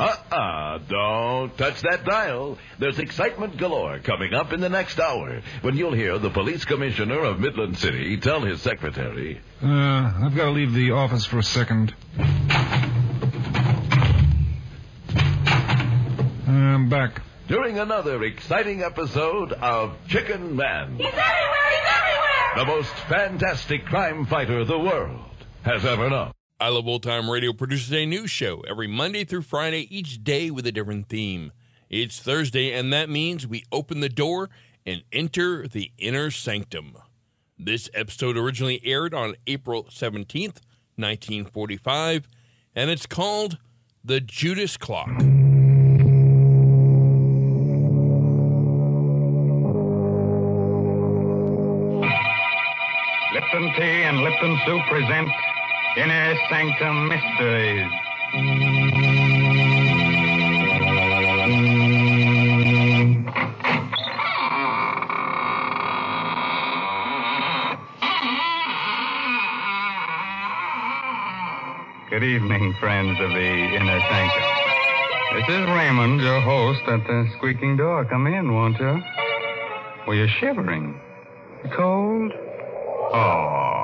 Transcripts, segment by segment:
Uh-uh, don't touch that dial. There's excitement galore coming up in the next hour when you'll hear the police commissioner of Midland City tell his secretary, Uh, I've got to leave the office for a second. I'm back. during another exciting episode of Chicken Man, He's everywhere! He's everywhere! the most fantastic crime fighter the world has ever known. I Love Old Time Radio produces a new show every Monday through Friday, each day with a different theme. It's Thursday, and that means we open the door and enter the inner sanctum. This episode originally aired on April 17th, 1945, and it's called The Judas Clock. Lipton Tea and Lipton Soup present Inner Sanctum Mysteries. Good evening, friends of the Inner Sanctum. This is Raymond, your host at the squeaking door. Come in, won't you? Well, you're shivering. Cold? Oh.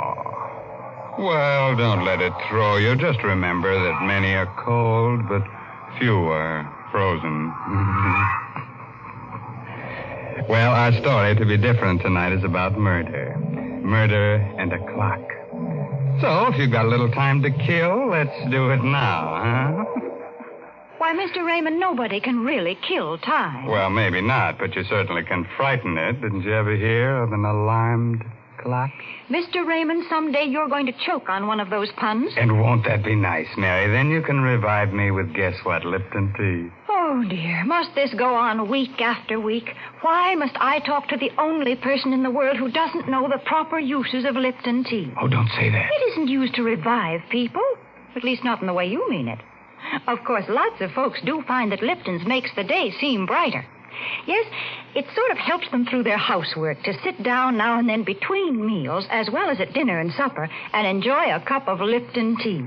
Well, don't let it throw you. Just remember that many are cold, but few are frozen. well, our story, to be different tonight, is about murder. Murder and a clock. So, if you've got a little time to kill, let's do it now, huh? Why, Mr. Raymond, nobody can really kill time. Well, maybe not, but you certainly can frighten it. Didn't you ever hear of an alarmed clock? Mr. Raymond, someday you're going to choke on one of those puns. And won't that be nice, Mary? Then you can revive me with guess what, Lipton tea. Oh, dear. Must this go on week after week? Why must I talk to the only person in the world who doesn't know the proper uses of Lipton tea? Oh, don't say that. It isn't used to revive people. At least not in the way you mean it. Of course, lots of folks do find that Lipton's makes the day seem brighter. Yes, it sort of helps them through their housework to sit down now and then between meals, as well as at dinner and supper, and enjoy a cup of Lipton tea.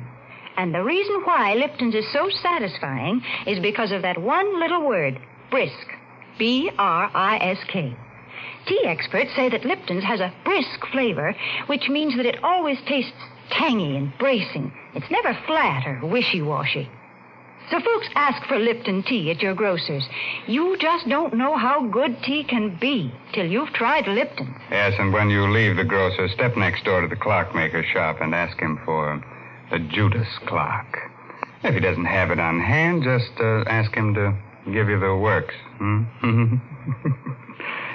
And the reason why Lipton's is so satisfying is because of that one little word, brisk. B R I S K. Tea experts say that Lipton's has a brisk flavor, which means that it always tastes tangy and bracing. It's never flat or wishy washy. So folks ask for Lipton tea at your grocer's. You just don't know how good tea can be till you've tried Lipton. Yes, and when you leave the grocer, step next door to the clockmaker's shop and ask him for the Judas clock. If he doesn't have it on hand, just uh, ask him to give you the works. Hmm?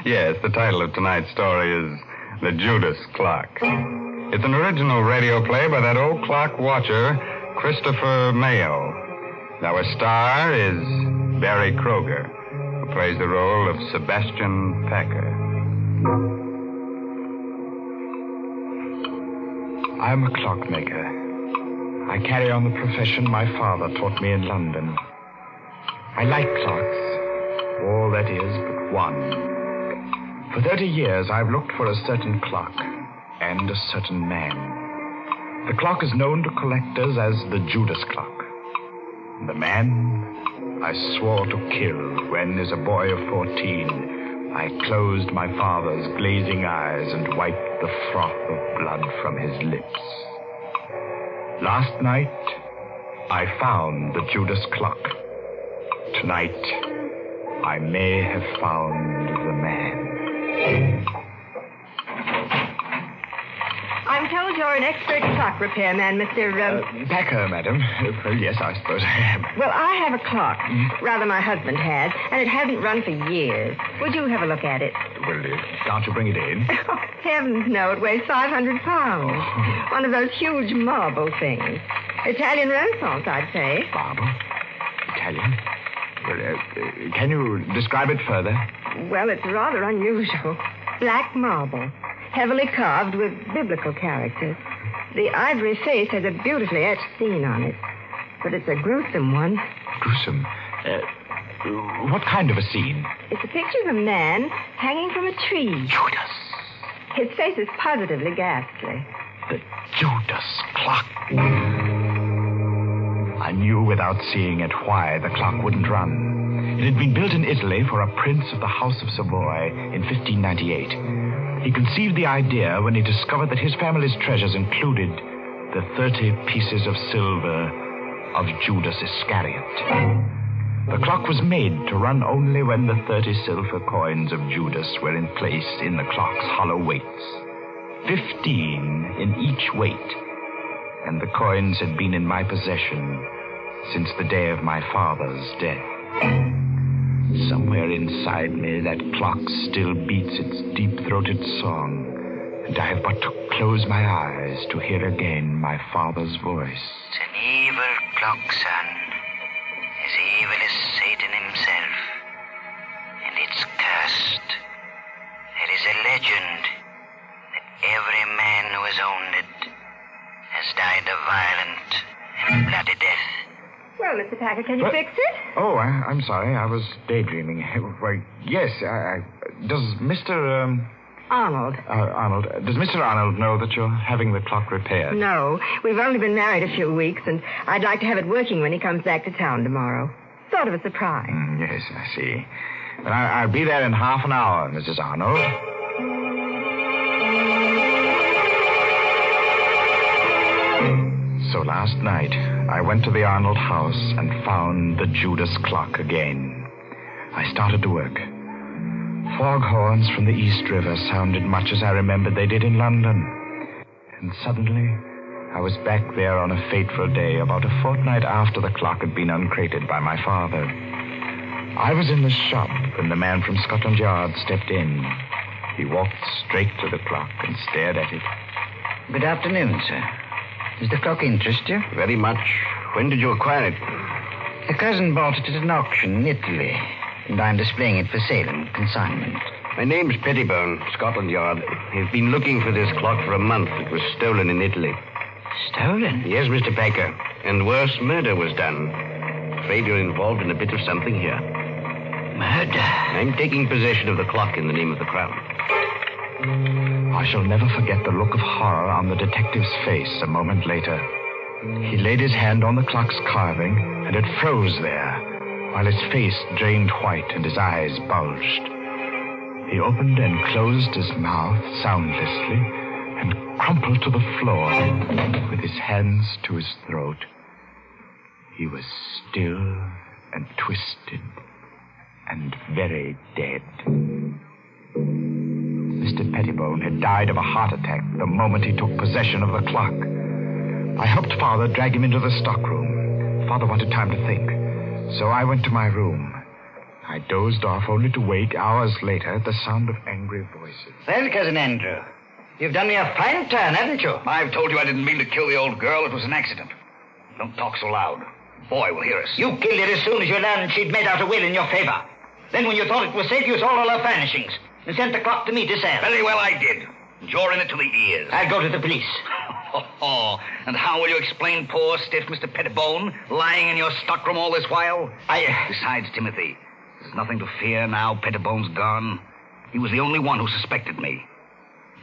yes, the title of tonight's story is The Judas Clock. It's an original radio play by that old clock watcher, Christopher Mayo. Our star is Berry Kroeger, who plays the role of Sebastian Packer. I'm a clockmaker. I carry on the profession my father taught me in London. I like clocks. All that is but one. For 30 years, I've looked for a certain clock and a certain man. The clock is known to collectors as the Judas clock. The man I swore to kill when, as a boy of 14, I closed my father's glazing eyes and wiped the froth of blood from his lips. Last night, I found the Judas clock. Tonight, I may have found the man. Told you're an expert clock repairman, Mr. Um... Uh, Packer, madam. Uh, yes, I suppose I am. Well, I have a clock. Rather, my husband had, and it hasn't run for years. Would you have a look at it? Well, uh, can't you bring it in? Oh, heavens, no. It weighs 500 pounds. Oh. One of those huge marble things. Italian Renaissance, I'd say. Marble? Italian? Well, uh, uh, can you describe it further? Well, it's rather unusual. Black marble, heavily carved with biblical characters. The ivory face has a beautifully etched scene on it, but it's a gruesome one. Gruesome. Uh, what kind of a scene? It's a picture of a man hanging from a tree. Judas. His face is positively ghastly. The Judas clock. I knew without seeing it why the clock wouldn't run. It had been built in Italy for a prince of the House of Savoy in 1598. He conceived the idea when he discovered that his family's treasures included the 30 pieces of silver of Judas Iscariot. The clock was made to run only when the 30 silver coins of Judas were in place in the clock's hollow weights. Fifteen in each weight. And the coins had been in my possession since the day of my father's death. Somewhere inside me, that clock still beats its deep throated song, and I have but to close my eyes to hear again my father's voice. It's an evil clock, son. As evil as Satan himself. And it's cursed. There is a legend that every man who has owned it has died a violent and bloody death. Well, Mr. Packer, can you What? fix it? Oh, I, I'm sorry. I was daydreaming. Why, yes. I, I, does Mr. Um, Arnold. uh, Arnold, does Mr. Arnold know that you're having the clock repaired? No, we've only been married a few weeks, and I'd like to have it working when he comes back to town tomorrow. Sort of a surprise. Mm, yes, I see. But I, I'll be there in half an hour, Mrs. Arnold. So last night, I went to the Arnold house and found the Judas clock again. I started to work. Foghorns from the East River sounded much as I remembered they did in London. And suddenly, I was back there on a fateful day about a fortnight after the clock had been uncrated by my father. I was in the shop when the man from Scotland Yard stepped in. He walked straight to the clock and stared at it. Good afternoon, sir. Does the clock interest you? Very much. When did you acquire it? A cousin bought it at an auction in Italy, and I'm displaying it for sale and consignment. My name's Pettibone, Scotland Yard. I've been looking for this clock for a month. It was stolen in Italy. Stolen? Yes, Mr. Baker. And worse, murder was done. Afraid you're involved in a bit of something here. Murder? I'm taking possession of the clock in the name of the Crown. I shall never forget the look of horror on the detective's face a moment later. He laid his hand on the clock's carving, and it froze there, while his face drained white and his eyes bulged. He opened and closed his mouth soundlessly and crumpled to the floor with his hands to his throat. He was still and twisted and very dead. Mr. Pettibone had died of a heart attack the moment he took possession of the clock. I helped Father drag him into the stockroom. Father wanted time to think, so I went to my room. I dozed off only to wake hours later at the sound of angry voices. Well, Cousin Andrew, you've done me a fine turn, haven't you? I've told you I didn't mean to kill the old girl. It was an accident. Don't talk so loud. The boy will hear us. You killed her as soon as you learned she'd made out a will in your favor. Then, when you thought it was safe, you sold all her furnishings and sent the clock to me to sell. Very well, I did. And you're in it to the ears. I'll go to the police. Oh, and how will you explain poor stiff Mr. Pettibone lying in your stockroom all this while? I. Uh, Besides, Timothy, there's nothing to fear now Pettibone's gone. He was the only one who suspected me.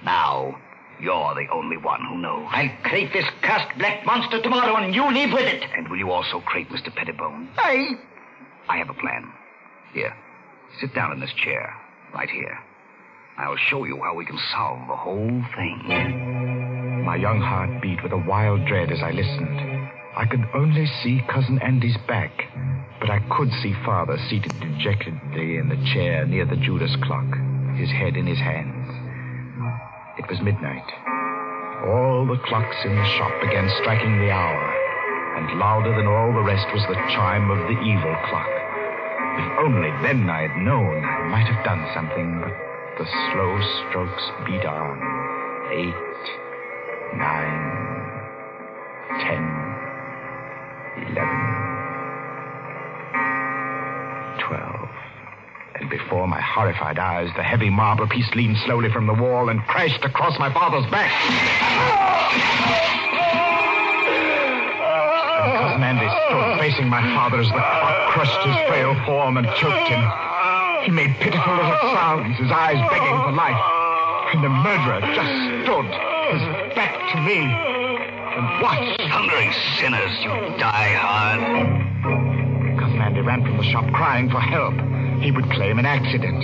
Now, you're the only one who knows. I'll crate this cursed black monster tomorrow, and you leave with it. And will you also crate Mr. Pettibone? I. I have a plan. Here, sit down in this chair, right here. I'll show you how we can solve the whole thing. My young heart beat with a wild dread as I listened. I could only see Cousin Andy's back, but I could see Father seated dejectedly in the chair near the Judas clock, his head in his hands. It was midnight. All the clocks in the shop began striking the hour, and louder than all the rest was the chime of the evil clock. If only then I had known, I might have done something, but the slow strokes beat on. Eight, nine, ten, eleven, twelve. And before my horrified eyes, the heavy marble piece leaned slowly from the wall and crashed across my father's back. And Cousin Andy stood facing my father as the clock crushed his frail form and choked him. He made pitiful little sounds, his eyes begging for life. And the murderer just stood, his back to me, and watched. Thundering sinners, you die hard. Cousin Andy ran from the shop crying for help. He would claim an accident.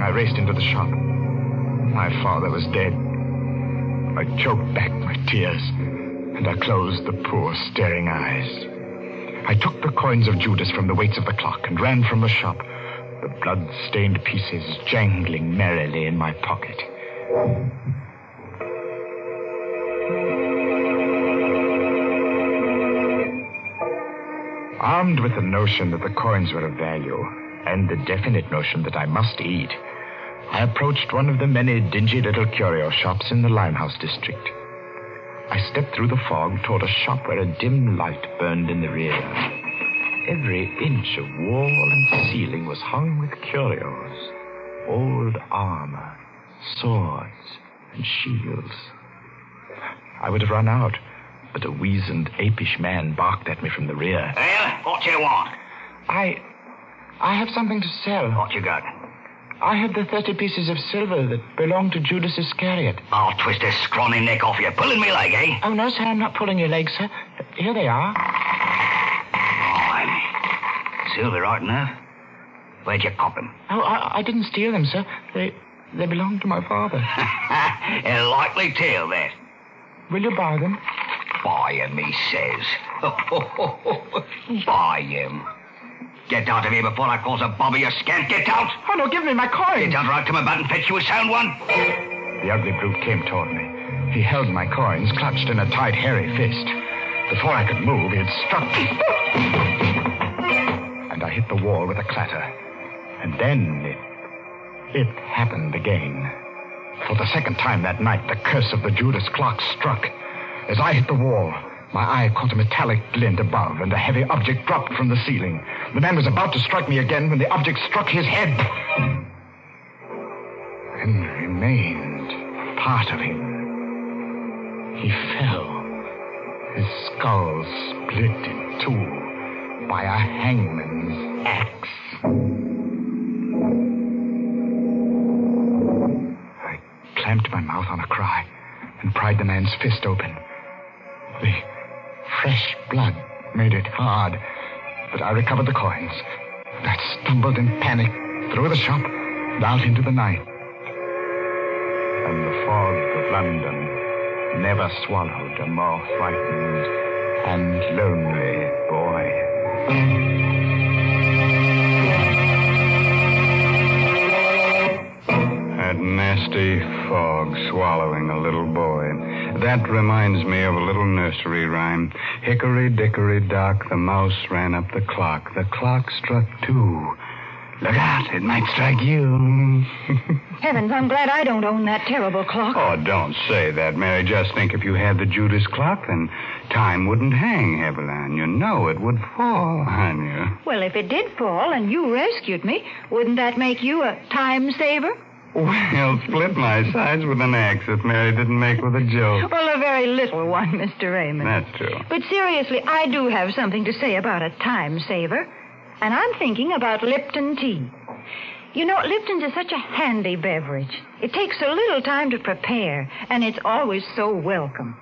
I raced into the shop. My father was dead. I choked back my tears, and I closed the poor, staring eyes. I took the coins of Judas from the weights of the clock and ran from the shop, the blood-stained pieces jangling merrily in my pocket. Armed with the notion that the coins were of value, and the definite notion that I must eat, I approached one of the many dingy little curio shops in the Limehouse district. I stepped through the fog toward a shop where a dim light burned in the rear. Every inch of wall and ceiling was hung with curios old armor, swords, and shields. I would have run out, but a weazened, apish man barked at me from the rear. Well, what you want? I. I have something to sell. What you got? I have the 30 pieces of silver that belong to Judas Iscariot. I'll twist this scrawny neck off you. Pulling me leg, eh? Oh, no, sir, I'm not pulling your leg, sir. Here they are. Silver right enough. Where'd you cop 'em? Oh, I, I didn't steal them, sir. They they belong to my father. A likely tale, that. Will you buy them? Buy 'em, he says. Buy 'em. Get out of here before I cause a bobby a scant. Get out! Oh, no, give me my coin. Get out or I'll come about and fetch you a sound one. The ugly brute came toward me. He held my coins clutched in a tight, hairy fist. Before I could move, he had struck me. and I hit the wall with a clatter. And then it. it happened again. For the second time that night, the curse of the Judas clock struck. As I hit the wall, my eye caught a metallic glint above, and a heavy object dropped from the ceiling. The man was about to strike me again when the object struck his head. And remained part of him. He fell. His skull split in two by a hangman's axe. I clamped my mouth on a cry and pried the man's fist open. The fresh blood made it hard, but I recovered the coins. I stumbled in panic through the shop and out into the night. And the fog of London never swallowed a more frightened and lonely boy. That nasty fog swallowing a little boy. That reminds me of a little nursery rhyme. Hickory dickory dock, the mouse ran up the clock. The clock struck two. Look out, it might strike you. Heavens, I'm glad I don't own that terrible clock. oh, don't say that, Mary. Just think if you had the Judas clock, then time wouldn't hang heavily on you. No, it would fall on you. Well, if it did fall and you rescued me, wouldn't that make you a time saver? Well, split my sides with an axe if Mary didn't make with a joke. Well, a very little one, Mr. Raymond. That's true. But seriously, I do have something to say about a time saver. And I'm thinking about Lipton tea. You know, Lipton's is such a handy beverage. It takes so little time to prepare, and it's always so welcome.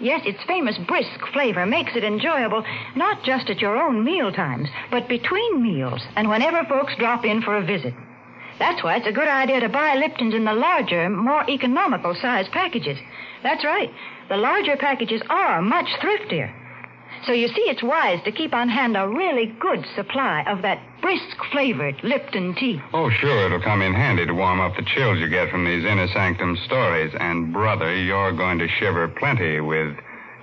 Yes, its famous brisk flavor makes it enjoyable, not just at your own meal times, but between meals and whenever folks drop in for a visit. That's why it's a good idea to buy Lipton's in the larger, more economical size packages. That's right. The larger packages are much thriftier. So you see, it's wise to keep on hand a really good supply of that brisk flavored Lipton tea. Oh, sure, it'll come in handy to warm up the chills you get from these inner sanctum stories. And, brother, you're going to shiver plenty with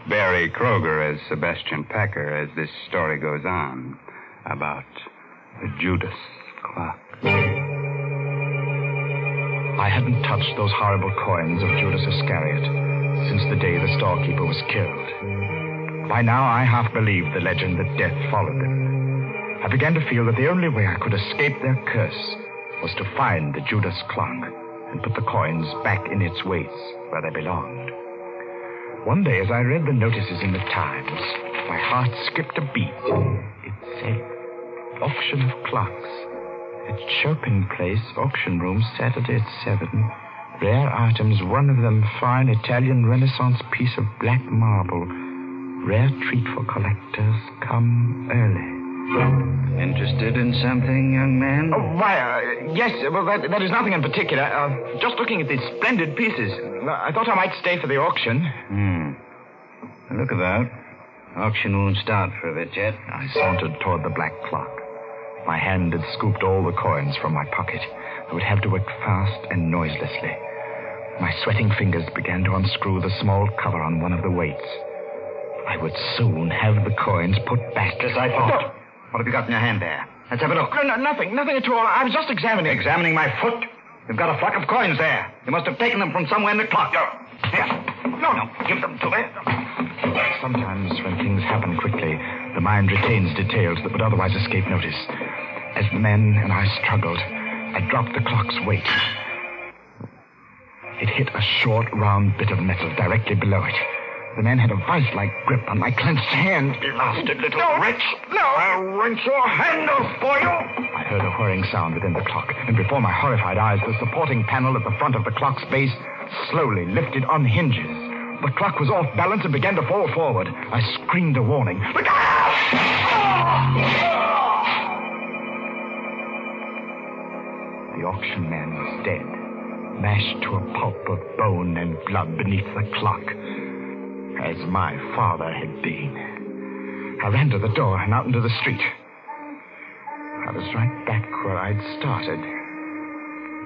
Berry Kroeger as Sebastian Packer as this story goes on about the Judas clock. I hadn't touched those horrible coins of Judas Iscariot since the day the storekeeper was killed. By now, I half believed the legend that death followed them. I began to feel that the only way I could escape their curse was to find the Judas clock and put the coins back in its weights where they belonged. One day, as I read the notices in the Times, my heart skipped a beat. It said, Auction of Clocks. At Chopin Place, auction room, Saturday at 7. Rare items, one of them fine Italian Renaissance piece of black marble. Rare treat for collectors. Come early. Interested in something, young man? Oh, why, uh, yes, well, that, that is nothing in particular. Uh, just looking at these splendid pieces. I thought I might stay for the auction. Hmm. Look about. Auction won't start for a bit yet. I sauntered toward the black clock. My hand had scooped all the coins from my pocket. I would have to work fast and noiselessly. My sweating fingers began to unscrew the small cover on one of the weights. I would soon have the coins put back. As I thought. What have you got in your hand there? Let's have a look. No, no, nothing, nothing at all. I was just examining. Examining my foot? You've got a flock of coins there. You must have taken them from somewhere in the clock. No. Here. No, no, give them to me. Sometimes when things happen quickly, the mind retains details that would otherwise escape notice. As the men and I struggled, I dropped the clock's weight. It hit a short, round bit of metal directly below it. The man had a vice-like grip on my clenched hand. Blasted little No, wretch. no. I'll wrench your hand off for you. I heard a whirring sound within the clock, and before my horrified eyes, the supporting panel at the front of the clock's base slowly lifted on hinges. The clock was off balance and began to fall forward. I screamed a warning. Look The auction man was dead, mashed to a pulp of bone and blood beneath the clock, as my father had been. I ran to the door and out into the street. I was right back where I'd started.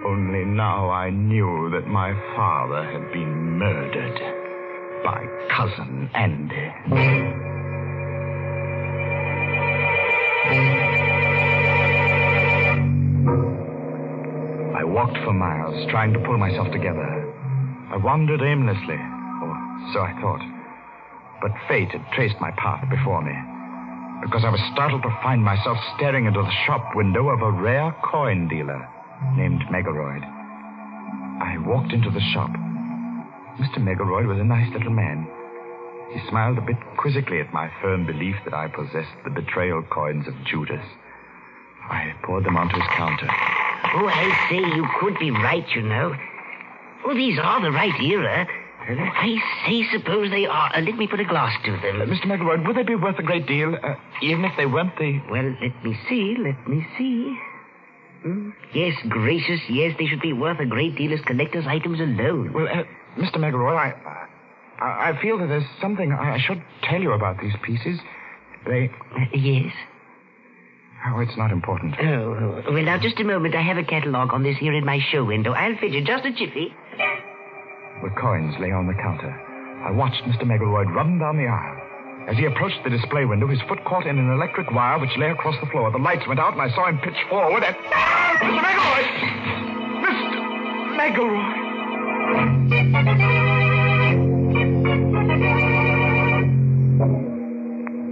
Only now I knew that my father had been murdered by cousin Andy. I walked for miles, trying to pull myself together. I wandered aimlessly, or so I thought. But fate had traced my path before me, because I was startled to find myself staring into the shop window of a rare coin dealer named Megaroyd. I walked into the shop. Mr. Megaroyd was a nice little man. He smiled a bit quizzically at my firm belief that I possessed the betrayal coins of Judas. I poured them onto his counter. Oh, I say, you could be right, you know. Oh, these are the right era. I say, suppose they are. Uh, let me put a glass to them. Uh, Mr. Megaroyd, would they be worth a great deal, uh, even if they weren't the... Well, let me see, let me see. Hmm, Yes, gracious, yes, they should be worth a great deal as collector's items alone. Well, uh, Mr. Megaroyd, I, I, I feel that there's something I should tell you about these pieces. They... Uh, yes? Oh, it's not important. Oh, well, now, just a moment. I have a catalogue on this here in my show window. I'll fidget just a jiffy. The coins lay on the counter. I watched Mr. Megaroyd run down the aisle. As he approached the display window, his foot caught in an electric wire which lay across the floor. The lights went out, and I saw him pitch forward and... Ah! Mr. Megaroyd! Mr. Megaroyd!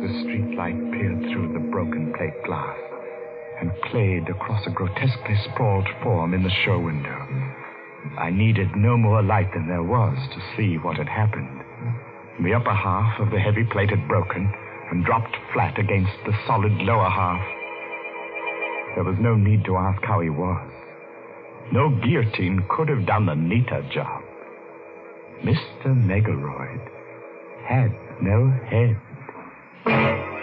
The streetlight peered through the broken plate glass and played across a grotesquely sprawled form in the show window. I needed no more light than there was to see what had happened. The upper half of the heavy plate had broken and dropped flat against the solid lower half. There was no need to ask how he was. No guillotine could have done a neater job. Mr. Megaroyd had no head.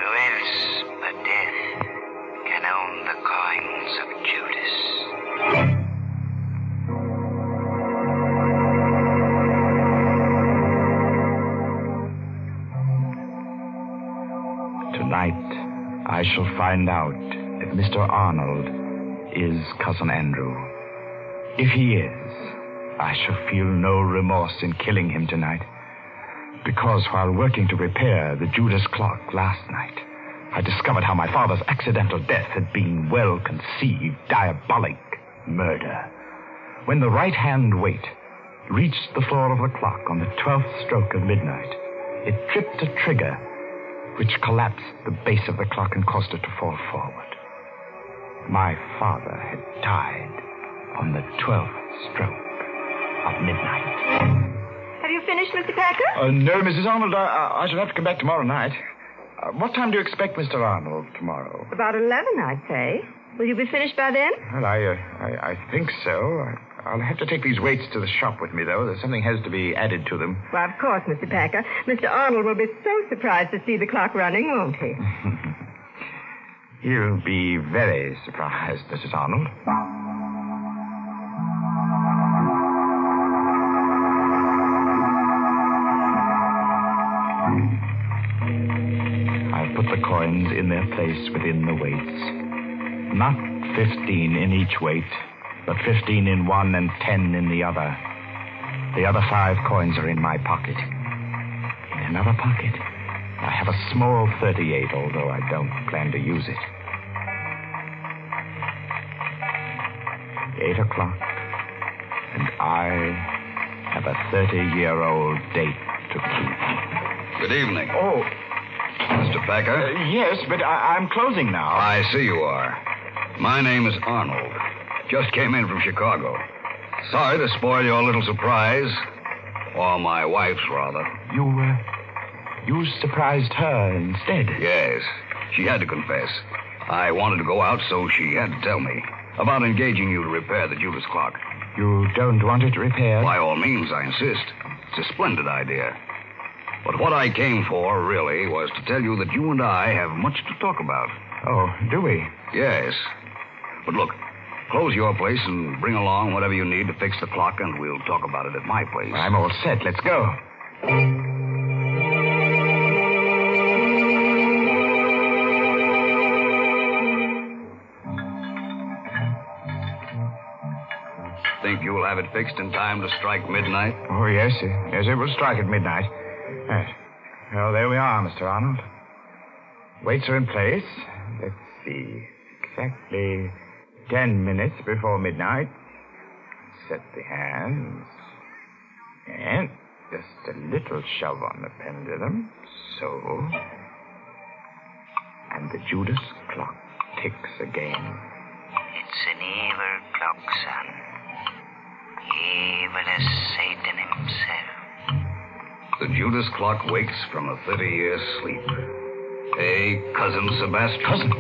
Shall find out if Mr. Arnold is Cousin Andrew. If he is, I shall feel no remorse in killing him tonight. Because while working to repair the Judas clock last night, I discovered how my father's accidental death had been well conceived, diabolic murder. When the right hand weight reached the floor of the clock on the twelfth stroke of midnight, it tripped a trigger which collapsed the base of the clock and caused it to fall forward. My father had died on the twelfth stroke of midnight. Have you finished, Mr. Packer? Uh, no, Mrs. Arnold, I, I, I shall have to come back tomorrow night. Uh, what time do you expect Mr. Arnold tomorrow? About 11, I'd say. Will you be finished by then? Well, I, uh, I, I think so. I, I'll have to take these weights to the shop with me, though. There's something has to be added to them. Well, of course, Mr. Packer. Mr. Arnold will be so surprised to see the clock running, won't he? He'll be very surprised, Mrs. Arnold. I've put the coins in their place within the weights. Not 15 in each weight, but 15 in one and 10 in the other. The other five coins are in my pocket. In another pocket, I have a small 38, although I don't plan to use it. Eight o'clock, and I have a 30 year old date to keep. Good evening. Oh, Mr. Packer? uh, yes, but I- I'm closing now. I see you are. My name is Arnold. Just came in from Chicago. Sorry to spoil your little surprise. Or my wife's, rather. You, uh, you surprised her instead. Yes. She had to confess. I wanted to go out, so she had to tell me about engaging you to repair the Judas clock. You don't want it repaired? By all means, I insist. It's a splendid idea. But what I came for, really, was to tell you that you and I have much to talk about. Oh, do we? Yes. But look, close your place and bring along whatever you need to fix the clock, and we'll talk about it at my place. I'm all set. Let's go. Think you'll have it fixed in time to strike midnight? Oh, yes. uh, Yes, it will strike at midnight. Yes. Well, there we are, Mr. Arnold. Weights are in place. Let's see. Exactly ten minutes before midnight. Set the hands. And just a little shove on the pendulum. So. And the Judas clock ticks again. It's an evil clock, son. Evil as Satan himself. The Judas clock wakes from a 30 year sleep. Hey, cousin Sebastian. Cousin?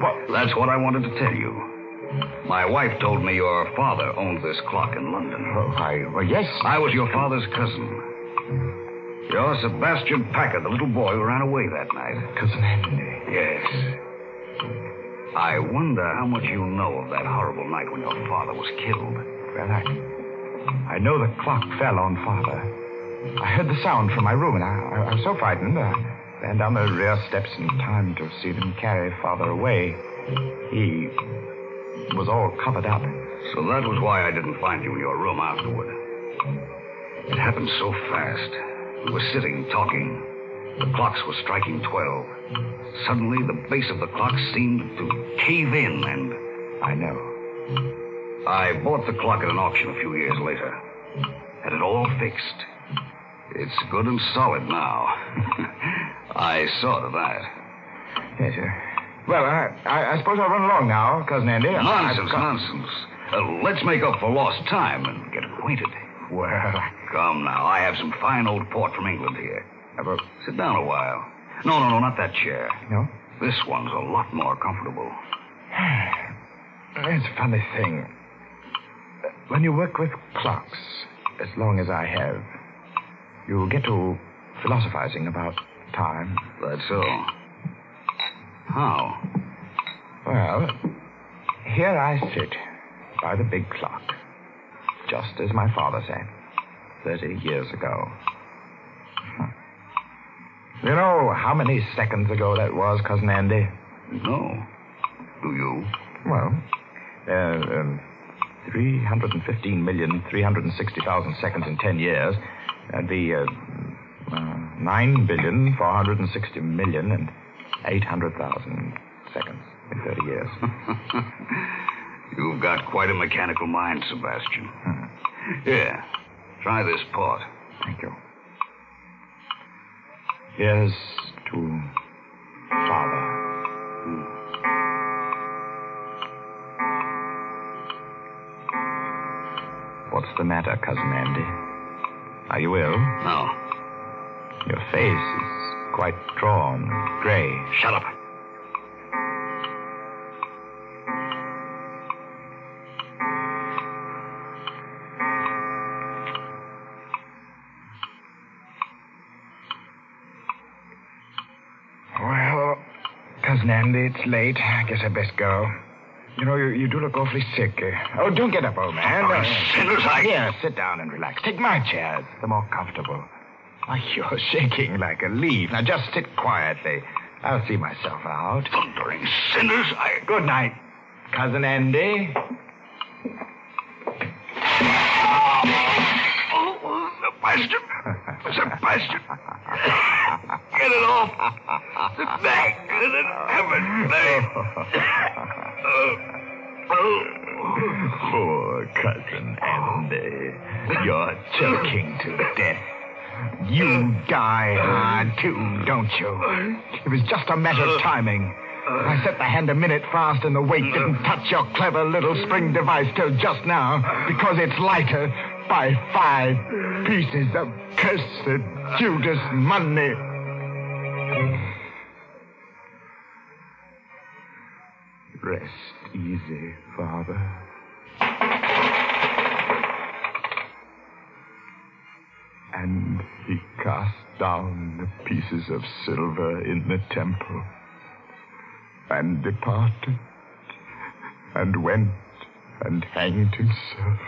What? That's what I wanted to tell you. My wife told me your father owned this clock in London. Oh, I. Well, yes. I was your father's cousin. You're Sebastian Packer, the little boy who ran away that night. Cousin Henry. Yes. I wonder how much you know of that horrible night when your father was killed. Well, I. I know the clock fell on Father. I heard the sound from my room, and I, I, I was so frightened. I ran down the rear steps in time to see them carry Father away. He was all covered up. So that was why I didn't find you in your room afterward. It happened so fast. We were sitting, talking. The clocks were striking twelve. Suddenly, the base of the clock seemed to cave in, and I know. I bought the clock at an auction a few years later. Had it all fixed. It's good and solid now. I saw to that. Yes, sir. Well, I, I, I suppose I'll run along now, Cousin Andy. Nonsense, nonsense. Uh, let's make up for lost time and get acquainted. Well, Come now, I have some fine old port from England here. Have a... Sit down a while. No, no, no, not that chair. No? This one's a lot more comfortable. It's a funny thing. When you work with clocks, as long as I have, you get to philosophizing about time. That's so. How? Well, here I sit by the big clock, just as my father said 30 years ago. Hmm. You know how many seconds ago that was, Cousin Andy? No. Do you? Well, uh, um, 315,360,000 seconds in 10 years. That'd be uh, uh, 9,460 million and 800,000 seconds in 30 years. You've got quite a mechanical mind, Sebastian. Hmm. Here, try this pot. Thank you. Here's to Father. What's the matter, Cousin Andy? Are you ill? No. Your face is quite drawn, gray. Shut up. Well, Cousin Andy, it's late. I guess I best go. You know, you, you do look awfully sick. Uh, oh, don't get up, old man. Oh, Uh, sinners, I- Here, sit down and relax. Take my chair. It's the more comfortable. Why, you're shaking like a leaf. Now, just sit quietly. I'll see myself out. Thundering sinners, I. Good night, Cousin Andy. Oh, Sebastian! Sebastian! Get it off! The back! In heaven's name! Poor Cousin Andy. You're choking to death. You die hard, too, don't you? It was just a matter of timing. I set the hand a minute fast and the weight didn't touch your clever little spring device till just now because it's lighter by five pieces of cursed Judas money. Rest easy, Father. And he cast down the pieces of silver in the temple and departed and went and hanged himself.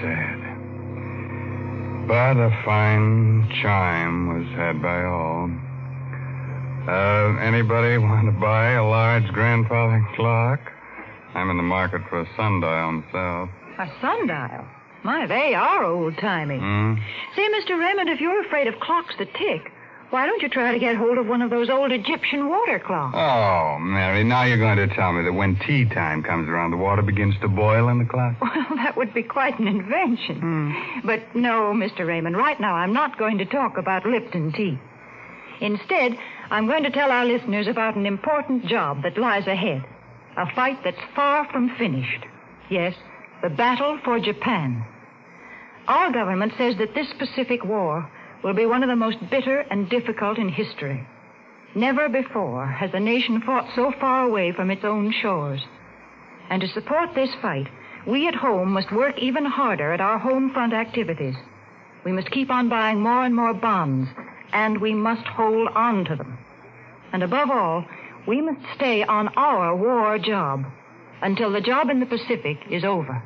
Sad. But a fine chime was had by all. Uh, anybody want to buy a large grandfather clock? I'm in the market for a sundial myself. A sundial? My, they are old timey. Hmm? Say, Mr. Raymond, if you're afraid of clocks that tick, why don't you try to get hold of one of those old Egyptian water clocks? Oh, Mary, now you're going to tell me that when tea time comes around, the water begins to boil in the clock? Well, that would be quite an invention. Hmm. But no, Mr. Raymond, right now I'm not going to talk about Lipton tea. Instead, I'm going to tell our listeners about an important job that lies ahead. A fight that's far from finished. Yes, the battle for Japan. Our government says that this Pacific War will be one of the most bitter and difficult in history. Never before has a nation fought so far away from its own shores. And to support this fight, we at home must work even harder at our home front activities. We must keep on buying more and more bonds, and we must hold on to them. And above all, we must stay on our war job until the job in the Pacific is over.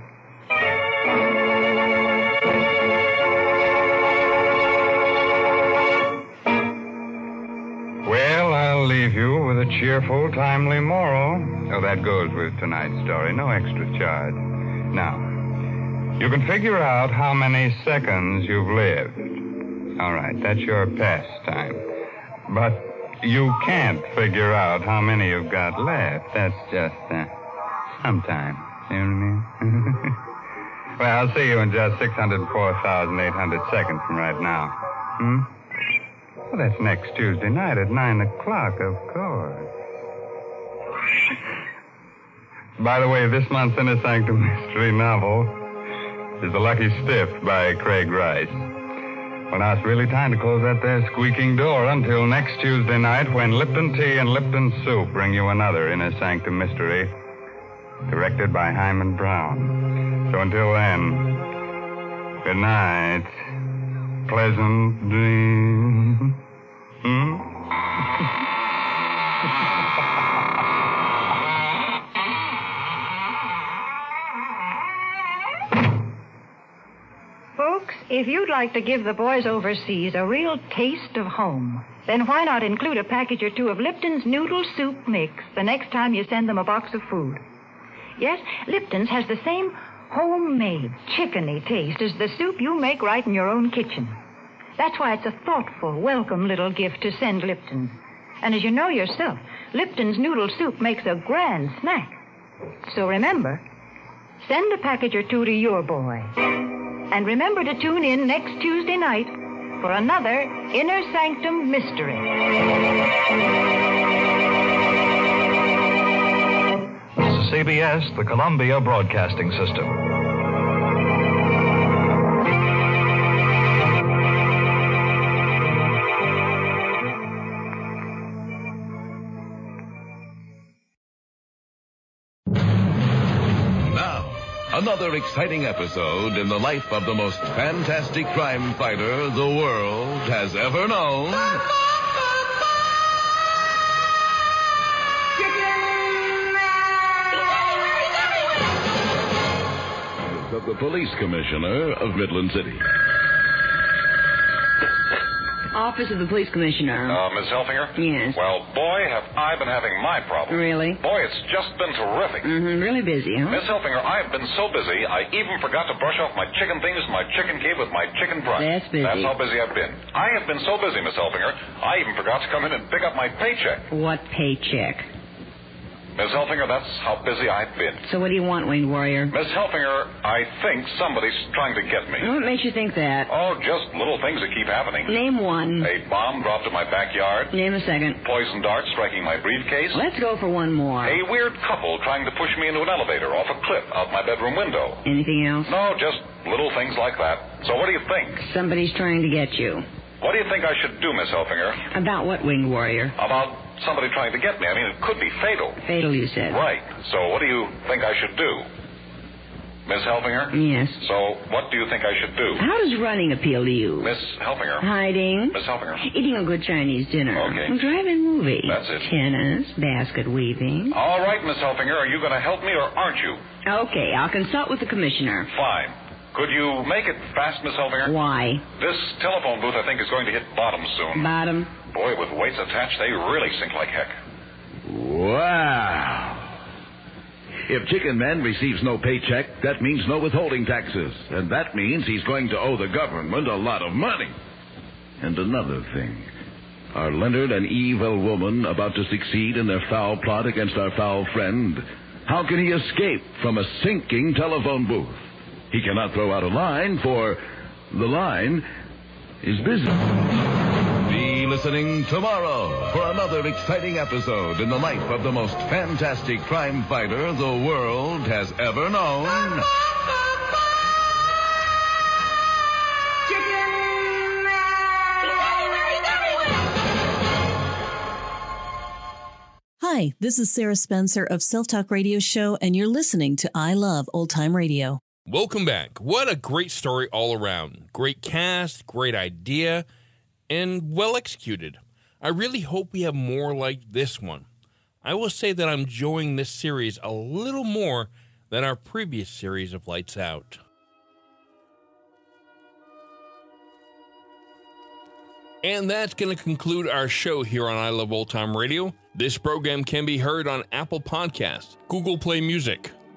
I'll leave you with a cheerful, timely moral. Oh, that goes with tonight's story. No extra charge. Now, you can figure out how many seconds you've lived. All right, that's your pastime. But you can't figure out how many you've got left. That's just uh, sometime. You know what I mean? well, I'll see you in just 604,800 seconds from right now. Hmm? Well, that's next Tuesday night at 9 o'clock, of course. By the way, this month's Inner Sanctum Mystery novel is The Lucky Stiff by Craig Rice. Well, now it's really time to close that there squeaking door until next Tuesday night when Lipton Tea and Lipton Soup bring you another Inner Sanctum Mystery directed by Himan Brown. So until then, good night. Pleasant dreams. Hmm? Folks, if you'd like to give the boys overseas a real taste of home, then why not include a package or two of Lipton's Noodle Soup Mix the next time you send them a box of food? Yes, Lipton's has the same homemade, chickeny taste as the soup you make right in your own kitchen. That's why it's a thoughtful, welcome little gift to send Lipton. And as you know yourself, Lipton's noodle soup makes a grand snack. So remember, send a package or two to your boy. And remember to tune in next Tuesday night for another Inner Sanctum Mystery. This is CBS, the Columbia Broadcasting System. Now, another exciting episode in the life of the most fantastic crime fighter the world has ever known. Of the police commissioner of Midland City. Office of the Police Commissioner. Uh, Miss Helfinger? Yes. Well, boy, have I been having my problem. Really? Boy, it's just been terrific. Mm-hmm. Really busy, huh? Miss Helfinger, I've been so busy, I even forgot to brush off my chicken things in my chicken cave with my chicken brush. That's busy. That's how busy I've been. I have been so busy, Miss Helfinger, I even forgot to come in and pick up my paycheck. What paycheck? Miss Helfinger, that's how busy I've been. So what do you want, Winged Warrior? Miss Helfinger, I think somebody's trying to get me. What makes you think that? Oh, just little things that keep happening. Name one. A bomb dropped in my backyard. Name a second. Poison dart striking my briefcase. Let's go for one more. A weird couple trying to push me into an elevator off a cliff out my bedroom window. Anything else? No, just little things like that. So what do you think? Somebody's trying to get you. What do you think I should do, Miss Helfinger? About what, Winged Warrior? About somebody trying to get me. I mean, it could be fatal. Fatal, you said. Right. So what do you think I should do? Miss Helfinger? Yes. So what do you think I should do? How does running appeal to you? Miss Helfinger? Hiding. Miss Helfinger? Eating a good Chinese dinner. Okay. Driving movies. That's it. Tennis, basket weaving. All right, Miss Helfinger, are you going to help me or aren't you? Okay, I'll consult with the commissioner. Fine. Could you make it fast, Miss Helfinger? Why? This telephone booth, I think, is going to hit bottom soon. Bottom. Boy, with weights attached, they really sink like heck. Wow. If Chicken Man receives no paycheck, that means no withholding taxes. And that means he's going to owe the government a lot of money. And another thing. Are Leonard and evil woman about to succeed in their foul plot against our foul friend? How can he escape from a sinking telephone booth? He cannot throw out a line, for the line is busy. Be listening tomorrow for another exciting episode in the life of the most fantastic crime fighter the world has ever known. Hi, this is Sarah Spencer of Self Talk Radio Show, and you're listening to I Love Old Time Radio. Welcome back. What a great story all around. Great cast, great idea, and well executed. I really hope we have more like this one. I will say that I'm enjoying this series a little more than our previous series of Lights Out. And that's going to conclude our show here on I Love Old Time Radio. This program can be heard on Apple Podcasts, Google Play Music,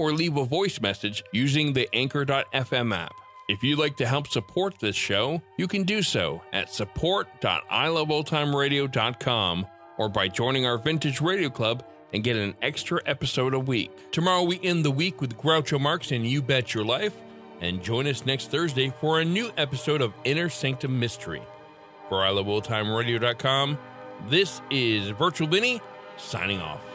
or leave a voice message using the Anchor.fm app. If you'd like to help support this show, you can do so at support.iloveoldtimeradio.com or by joining our Vintage Radio Club and get an extra episode a week. Tomorrow we end the week with Groucho Marx and You Bet Your Life, and join us next Thursday for a new episode of Inner Sanctum Mystery. For iloveoldtimeradio.com, this is Virtual Vinny signing off.